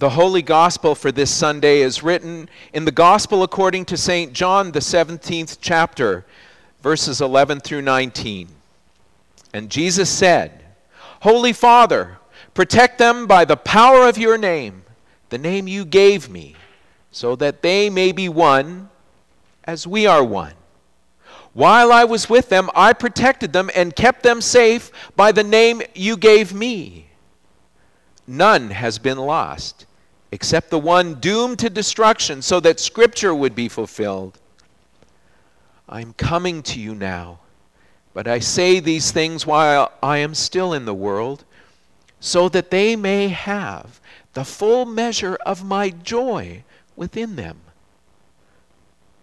The Holy Gospel for this Sunday is written in the Gospel according to St. John, the 17th chapter, verses 11 through 19. And Jesus said, Holy Father, protect them by the power of your name, the name you gave me, so that they may be one as we are one. While I was with them, I protected them and kept them safe by the name you gave me. None has been lost except the one doomed to destruction, so that Scripture would be fulfilled. I'm coming to you now, but I say these things while I am still in the world, so that they may have the full measure of my joy within them.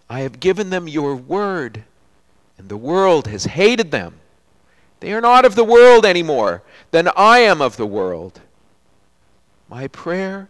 I have given them your word, and the world has hated them. They are not of the world anymore than I am of the world. My prayer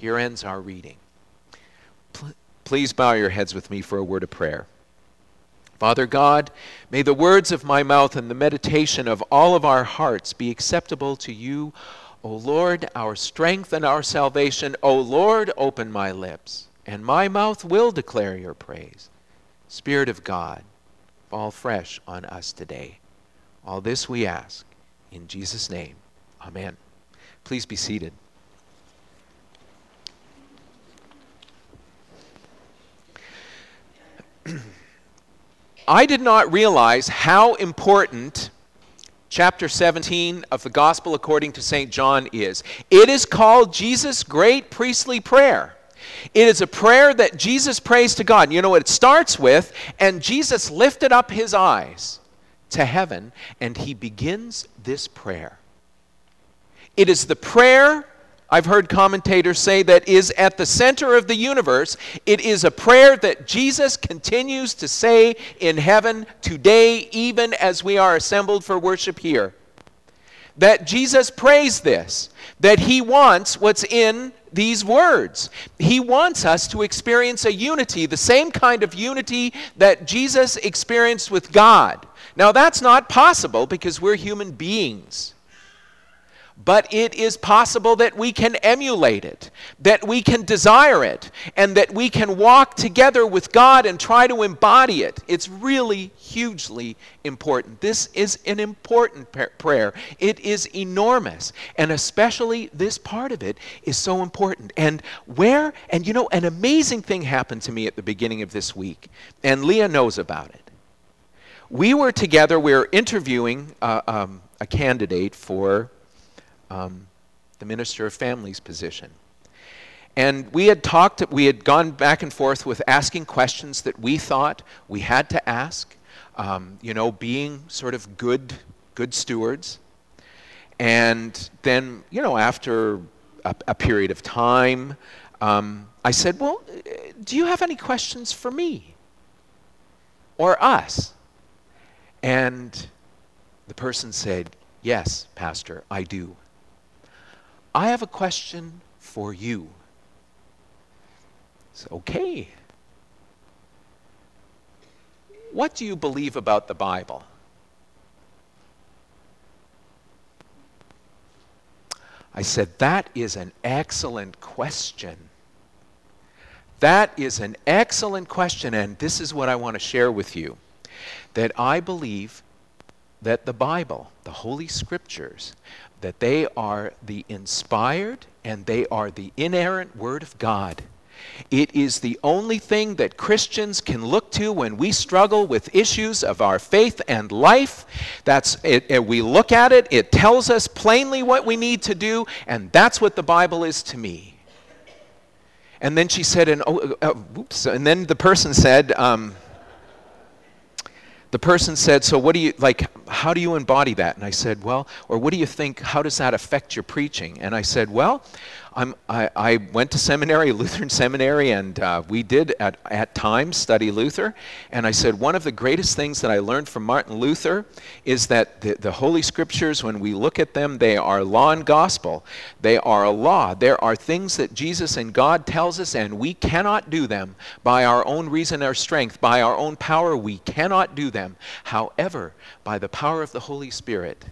Here ends our reading. Please bow your heads with me for a word of prayer. Father God, may the words of my mouth and the meditation of all of our hearts be acceptable to you, O Lord, our strength and our salvation. O Lord, open my lips, and my mouth will declare your praise. Spirit of God, fall fresh on us today. All this we ask in Jesus' name. Amen. Please be seated. I did not realize how important chapter 17 of the Gospel according to St. John is. It is called Jesus' great priestly prayer. It is a prayer that Jesus prays to God. You know what it starts with? And Jesus lifted up his eyes to heaven and he begins this prayer. It is the prayer, I've heard commentators say, that is at the center of the universe. It is a prayer that Jesus continues to say in heaven today, even as we are assembled for worship here. That Jesus prays this, that he wants what's in these words. He wants us to experience a unity, the same kind of unity that Jesus experienced with God. Now, that's not possible because we're human beings but it is possible that we can emulate it, that we can desire it, and that we can walk together with God and try to embody it. It's really hugely important. This is an important prayer. It is enormous, and especially this part of it is so important. And where, and you know, an amazing thing happened to me at the beginning of this week, and Leah knows about it. We were together, we were interviewing uh, um, a candidate for um, the Minister of Families position. And we had talked, we had gone back and forth with asking questions that we thought we had to ask, um, you know, being sort of good, good stewards. And then, you know, after a, a period of time, um, I said, Well, do you have any questions for me or us? And the person said, Yes, Pastor, I do. I have a question for you. It's okay. What do you believe about the Bible? I said, That is an excellent question. That is an excellent question, and this is what I want to share with you. That I believe that the Bible, the Holy Scriptures, that they are the inspired and they are the inerrant Word of God. It is the only thing that Christians can look to when we struggle with issues of our faith and life. That's it, we look at it, it tells us plainly what we need to do, and that's what the Bible is to me. And then she said, and, oh, uh, oops, and then the person said, um, the person said, So, what do you, like, how do you embody that? And I said, Well, or what do you think, how does that affect your preaching? And I said, Well, I, I went to seminary, Lutheran seminary, and uh, we did at, at times study Luther. And I said, one of the greatest things that I learned from Martin Luther is that the, the Holy Scriptures, when we look at them, they are law and gospel. They are a law. There are things that Jesus and God tells us, and we cannot do them by our own reason or strength, by our own power. We cannot do them. However, by the power of the Holy Spirit,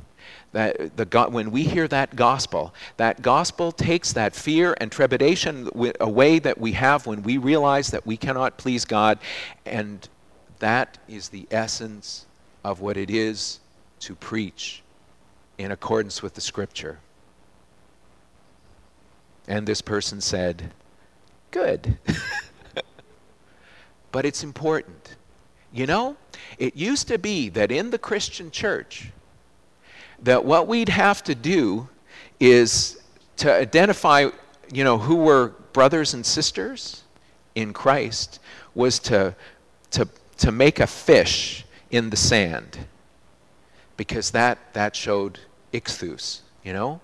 that the when we hear that gospel, that gospel takes that fear and trepidation away that we have when we realize that we cannot please God, and that is the essence of what it is to preach in accordance with the Scripture. And this person said, Good. but it's important. You know, it used to be that in the Christian church, that what we'd have to do is to identify, you know, who were brothers and sisters in Christ was to, to, to make a fish in the sand because that, that showed ichthus, you know,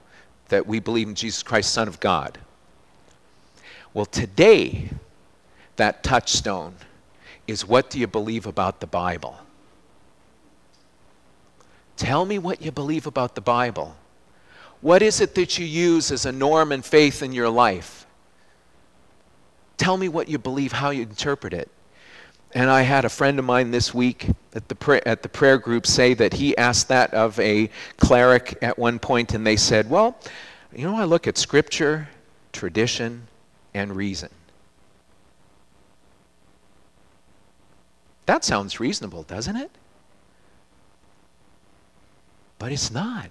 that we believe in Jesus Christ, Son of God. Well, today, that touchstone is what do you believe about the Bible? Tell me what you believe about the Bible. What is it that you use as a norm and faith in your life? Tell me what you believe, how you interpret it. And I had a friend of mine this week at the, pra- at the prayer group say that he asked that of a cleric at one point, and they said, Well, you know, I look at scripture, tradition, and reason. That sounds reasonable, doesn't it? But it's not.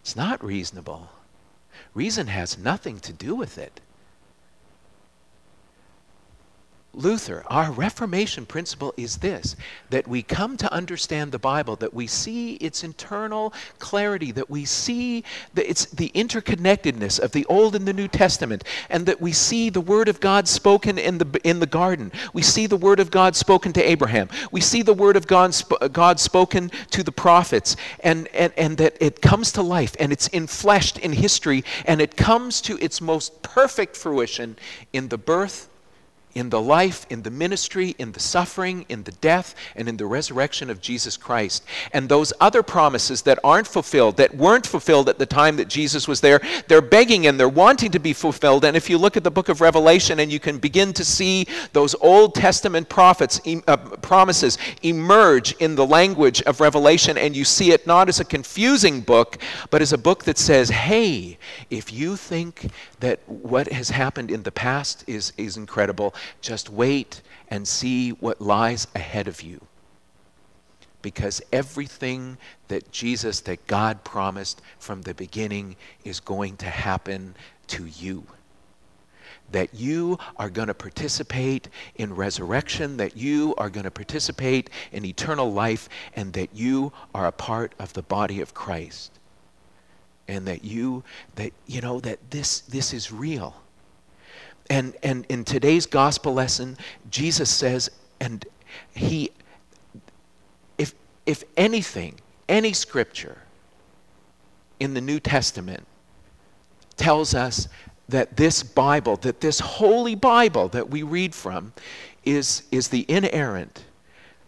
It's not reasonable. Reason has nothing to do with it. Luther, our Reformation principle is this that we come to understand the Bible, that we see its internal clarity, that we see the, it's the interconnectedness of the Old and the New Testament, and that we see the Word of God spoken in the, in the garden. We see the Word of God spoken to Abraham. We see the Word of God, God spoken to the prophets, and, and, and that it comes to life and it's infleshed in history, and it comes to its most perfect fruition in the birth in the life, in the ministry, in the suffering, in the death, and in the resurrection of Jesus Christ. And those other promises that aren't fulfilled, that weren't fulfilled at the time that Jesus was there, they're begging and they're wanting to be fulfilled. And if you look at the book of Revelation and you can begin to see those Old Testament prophets, uh, promises emerge in the language of Revelation, and you see it not as a confusing book, but as a book that says, hey, if you think that what has happened in the past is, is incredible, just wait and see what lies ahead of you. Because everything that Jesus, that God promised from the beginning, is going to happen to you that you are going to participate in resurrection, that you are going to participate in eternal life, and that you are a part of the body of Christ. And that you, that, you know, that this, this is real. And, and in today's gospel lesson, Jesus says, and he, if, if anything, any scripture in the New Testament tells us that this Bible, that this holy Bible that we read from, is, is the inerrant,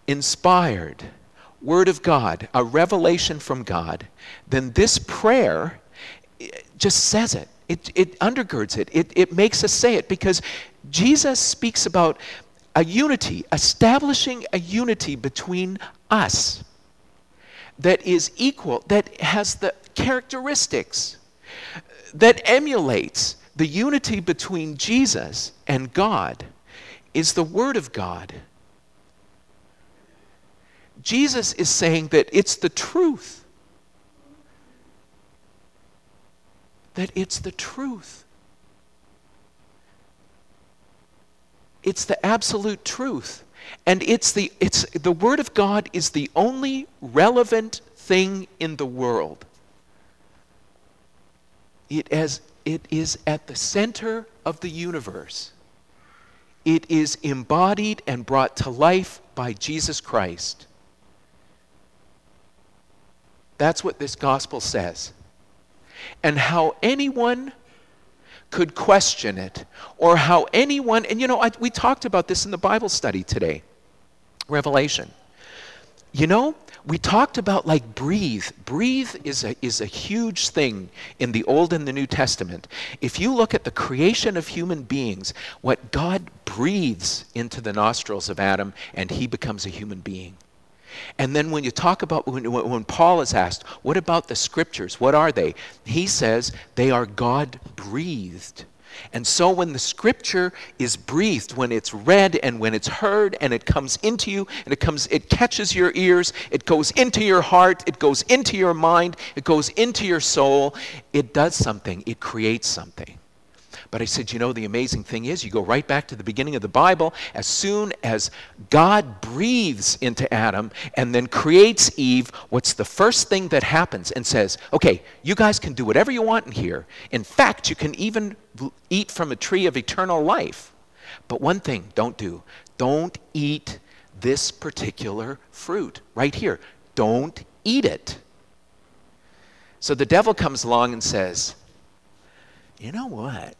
inspired Word of God, a revelation from God, then this prayer just says it. It, it undergirds it. it. It makes us say it because Jesus speaks about a unity, establishing a unity between us that is equal, that has the characteristics, that emulates the unity between Jesus and God, is the Word of God. Jesus is saying that it's the truth. That it's the truth. It's the absolute truth. And it's the, it's, the Word of God is the only relevant thing in the world. It, as, it is at the center of the universe. It is embodied and brought to life by Jesus Christ. That's what this gospel says and how anyone could question it, or how anyone, and you know, I, we talked about this in the Bible study today, Revelation. You know, we talked about like breathe. Breathe is a, is a huge thing in the Old and the New Testament. If you look at the creation of human beings, what God breathes into the nostrils of Adam, and he becomes a human being. And then when you talk about, when, when Paul is asked, what about the scriptures? What are they? He says they are God breathed. And so when the scripture is breathed, when it's read and when it's heard and it comes into you and it comes it catches your ears, it goes into your heart, it goes into your mind, it goes into your soul, it does something, it creates something. But I said, you know, the amazing thing is, you go right back to the beginning of the Bible. As soon as God breathes into Adam and then creates Eve, what's the first thing that happens and says, okay, you guys can do whatever you want in here. In fact, you can even eat from a tree of eternal life. But one thing don't do don't eat this particular fruit right here. Don't eat it. So the devil comes along and says, you know what?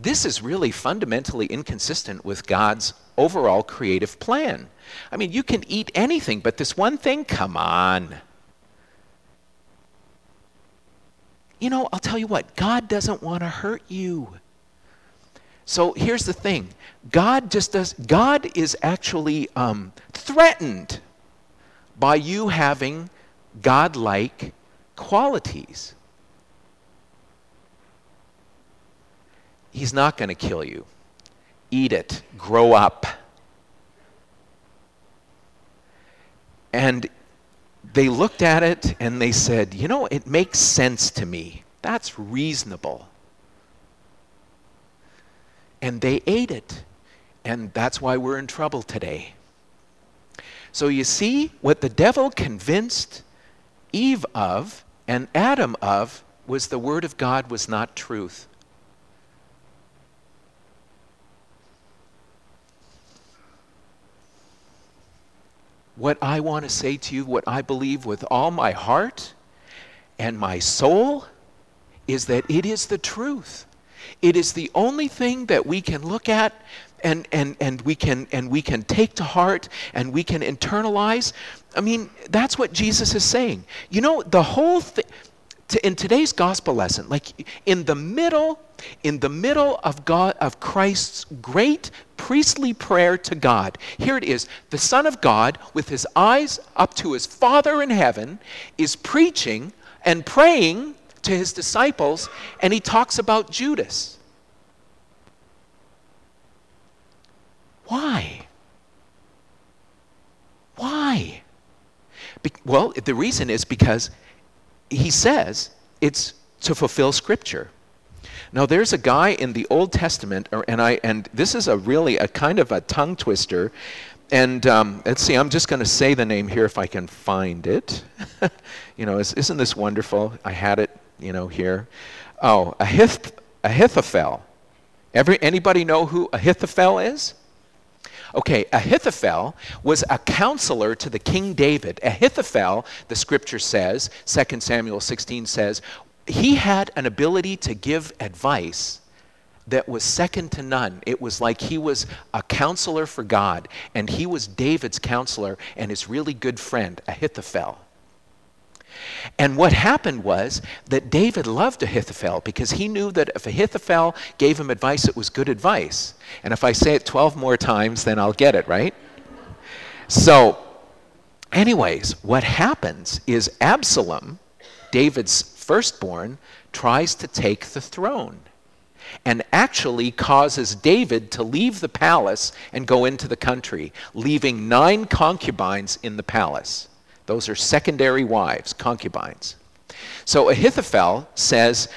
This is really fundamentally inconsistent with God's overall creative plan. I mean, you can eat anything, but this one thing, come on. You know, I'll tell you what, God doesn't want to hurt you. So here's the thing God just does, God is actually um, threatened by you having godlike qualities. He's not going to kill you. Eat it. Grow up. And they looked at it and they said, You know, it makes sense to me. That's reasonable. And they ate it. And that's why we're in trouble today. So you see, what the devil convinced Eve of and Adam of was the Word of God was not truth. What I want to say to you, what I believe with all my heart and my soul, is that it is the truth. It is the only thing that we can look at and, and, and, we can, and we can take to heart and we can internalize. I mean, that's what Jesus is saying. You know, the whole thing, in today's gospel lesson, like in the middle, in the middle of God, of Christ's great priestly prayer to God. Here it is. The Son of God, with his eyes up to his Father in heaven, is preaching and praying to his disciples, and he talks about Judas. Why? Why? Be- well, the reason is because he says it's to fulfill Scripture. Now, there's a guy in the Old Testament, and I, and this is a really a kind of a tongue twister. And um, let's see, I'm just going to say the name here if I can find it. you know, isn't this wonderful? I had it, you know, here. Oh, Ahith- Ahithophel. Every, anybody know who Ahithophel is? Okay, Ahithophel was a counselor to the King David. Ahithophel, the scripture says, 2 Samuel 16 says, he had an ability to give advice that was second to none. It was like he was a counselor for God, and he was David's counselor and his really good friend, Ahithophel. And what happened was that David loved Ahithophel because he knew that if Ahithophel gave him advice, it was good advice. And if I say it 12 more times, then I'll get it, right? So, anyways, what happens is Absalom, David's firstborn, tries to take the throne and actually causes David to leave the palace and go into the country, leaving nine concubines in the palace. Those are secondary wives, concubines. So Ahithophel says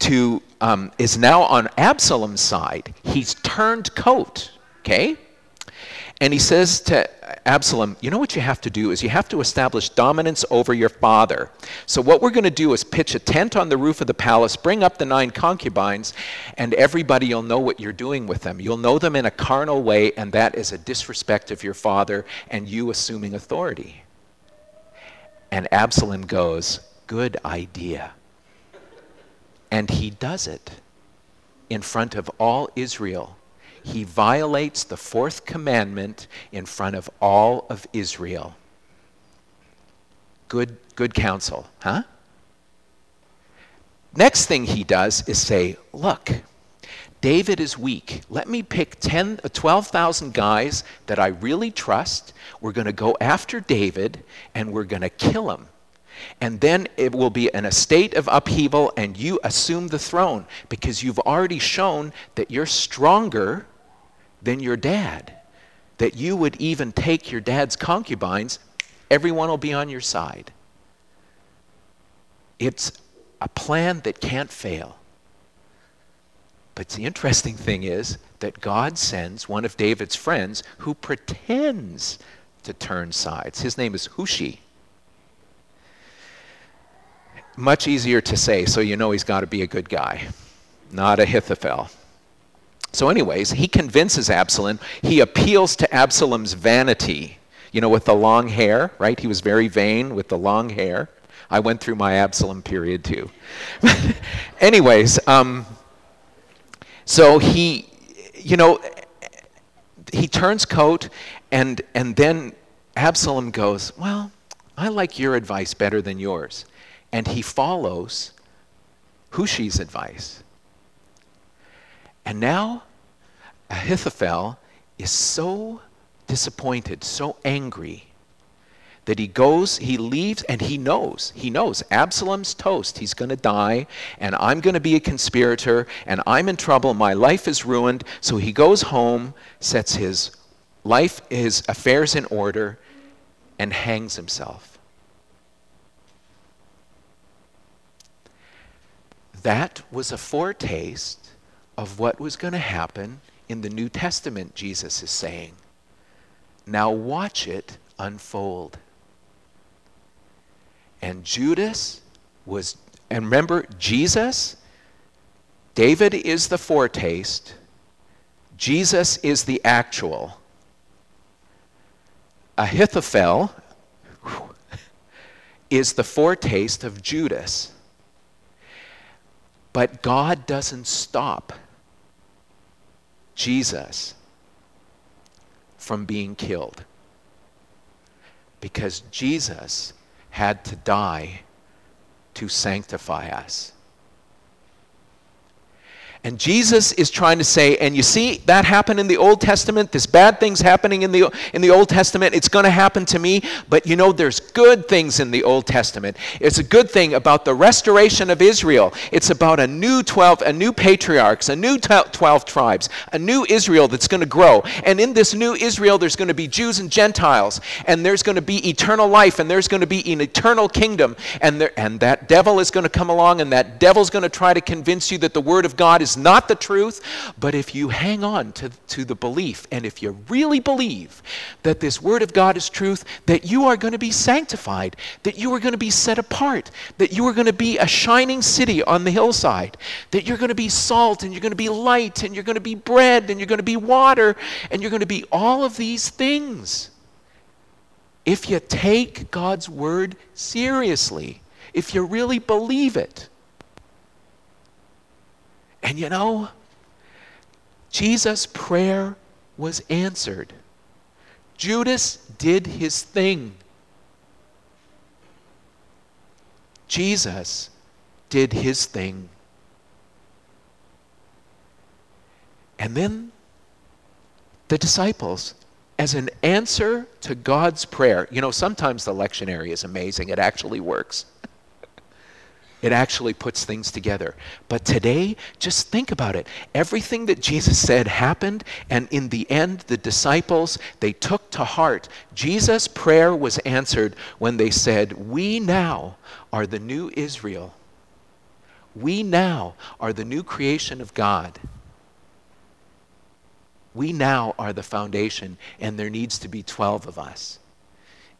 to um, is now on Absalom's side. He's turned coat. Okay, and he says to Absalom, You know what you have to do is you have to establish dominance over your father. So, what we're going to do is pitch a tent on the roof of the palace, bring up the nine concubines, and everybody will know what you're doing with them. You'll know them in a carnal way, and that is a disrespect of your father and you assuming authority. And Absalom goes, Good idea. And he does it in front of all Israel. He violates the fourth commandment in front of all of Israel. Good, good counsel, huh? Next thing he does is say, Look, David is weak. Let me pick 10, uh, 12,000 guys that I really trust. We're going to go after David and we're going to kill him. And then it will be in a state of upheaval and you assume the throne because you've already shown that you're stronger than your dad. That you would even take your dad's concubines, everyone will be on your side. It's a plan that can't fail. But the interesting thing is that God sends one of David's friends who pretends to turn sides. His name is Hushai. Much easier to say, so you know he's got to be a good guy, not Ahithophel. So, anyways, he convinces Absalom. He appeals to Absalom's vanity, you know, with the long hair, right? He was very vain with the long hair. I went through my Absalom period too. Anyways, um, so he, you know, he turns coat, and and then Absalom goes, "Well, I like your advice better than yours," and he follows Hushai's advice. And now Ahithophel is so disappointed, so angry that he goes, he leaves, and he knows, he knows Absalom's toast. He's going to die, and I'm going to be a conspirator, and I'm in trouble. My life is ruined. So he goes home, sets his life, his affairs in order, and hangs himself. That was a foretaste of what was going to happen in the New Testament, Jesus is saying. Now watch it unfold. And Judas was, and remember, Jesus, David is the foretaste, Jesus is the actual. Ahithophel is the foretaste of Judas. But God doesn't stop Jesus from being killed because Jesus had to die to sanctify us. And Jesus is trying to say, and you see that happen in the Old Testament, this bad thing's happening in the, in the Old Testament, it's going to happen to me, but you know, there's good things in the Old Testament. It's a good thing about the restoration of Israel. It's about a new 12, a new patriarchs, a new 12 tribes, a new Israel that's going to grow. And in this new Israel, there's going to be Jews and Gentiles, and there's going to be eternal life, and there's going to be an eternal kingdom. And, there, and that devil is going to come along, and that devil's going to try to convince you that the Word of God is not the truth, but if you hang on to, to the belief, and if you really believe that this Word of God is truth, that you are going to be sanctified, that you are going to be set apart, that you are going to be a shining city on the hillside, that you're going to be salt, and you're going to be light, and you're going to be bread, and you're going to be water, and you're going to be all of these things. If you take God's Word seriously, if you really believe it, and you know, Jesus' prayer was answered. Judas did his thing. Jesus did his thing. And then the disciples, as an answer to God's prayer, you know, sometimes the lectionary is amazing, it actually works. It actually puts things together. But today, just think about it. Everything that Jesus said happened, and in the end, the disciples, they took to heart. Jesus' prayer was answered when they said, We now are the new Israel. We now are the new creation of God. We now are the foundation, and there needs to be 12 of us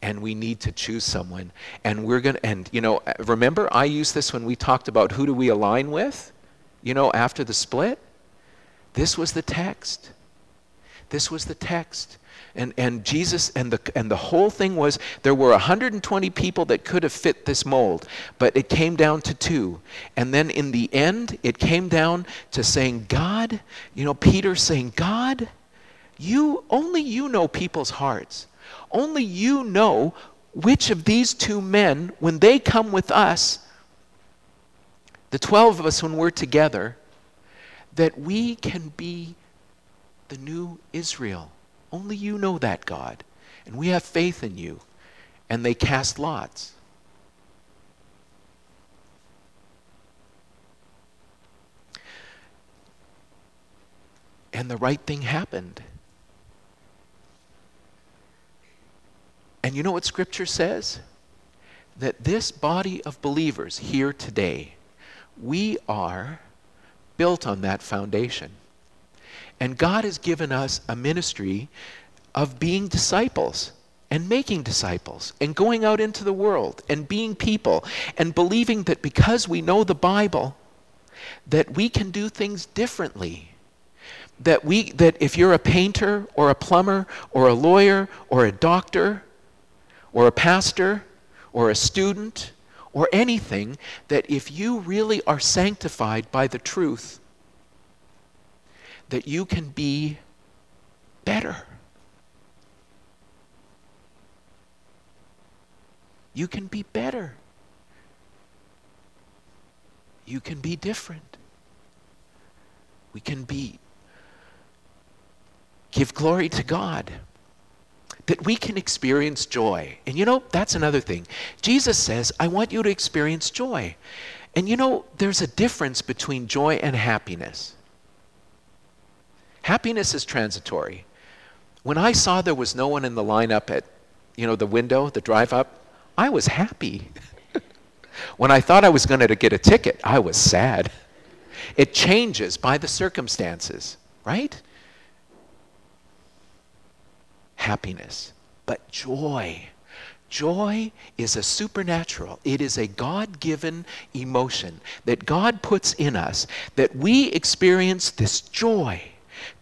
and we need to choose someone. And we're going to, and you know, remember I used this when we talked about who do we align with, you know, after the split? This was the text. This was the text. And, and Jesus, and the, and the whole thing was there were 120 people that could have fit this mold, but it came down to two. And then in the end, it came down to saying, God, you know, Peter saying, God, you, only you know people's hearts. Only you know which of these two men, when they come with us, the 12 of us, when we're together, that we can be the new Israel. Only you know that, God. And we have faith in you. And they cast lots. And the right thing happened. And you know what Scripture says? That this body of believers here today, we are built on that foundation. And God has given us a ministry of being disciples and making disciples and going out into the world and being people and believing that because we know the Bible, that we can do things differently. That, we, that if you're a painter or a plumber or a lawyer or a doctor, or a pastor or a student or anything that if you really are sanctified by the truth, that you can be better. You can be better. You can be different. We can be, give glory to God that we can experience joy. And you know, that's another thing. Jesus says, I want you to experience joy. And you know, there's a difference between joy and happiness. Happiness is transitory. When I saw there was no one in the lineup at, you know, the window, the drive up, I was happy. when I thought I was going to get a ticket, I was sad. It changes by the circumstances, right? Happiness, but joy. Joy is a supernatural, it is a God given emotion that God puts in us, that we experience this joy,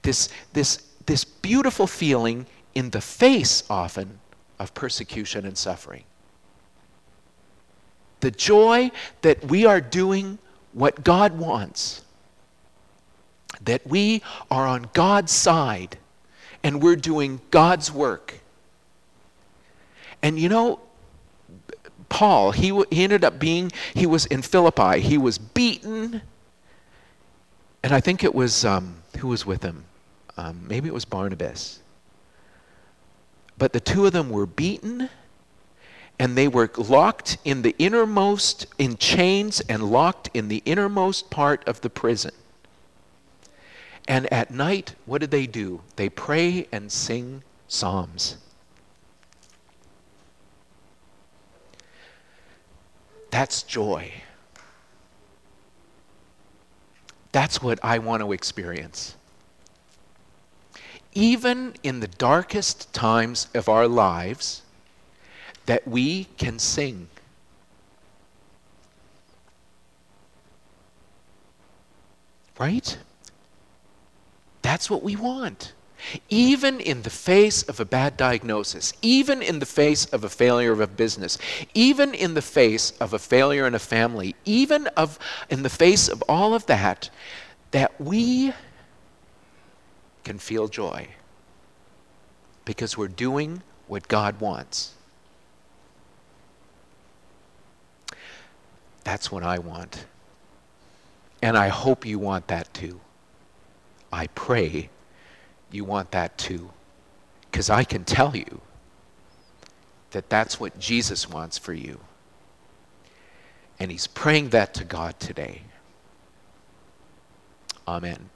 this, this, this beautiful feeling in the face often of persecution and suffering. The joy that we are doing what God wants, that we are on God's side and we're doing God's work. And you know, Paul, he, he ended up being, he was in Philippi, he was beaten. And I think it was, um, who was with him? Um, maybe it was Barnabas. But the two of them were beaten and they were locked in the innermost, in chains and locked in the innermost part of the prison. And at night, what do they do? They pray and sing psalms. That's joy. That's what I want to experience. Even in the darkest times of our lives, that we can sing. Right? That's what we want. Even in the face of a bad diagnosis, even in the face of a failure of a business, even in the face of a failure in a family, even of, in the face of all of that, that we can feel joy because we're doing what God wants. That's what I want. And I hope you want that too. I pray you want that too. Because I can tell you that that's what Jesus wants for you. And he's praying that to God today. Amen.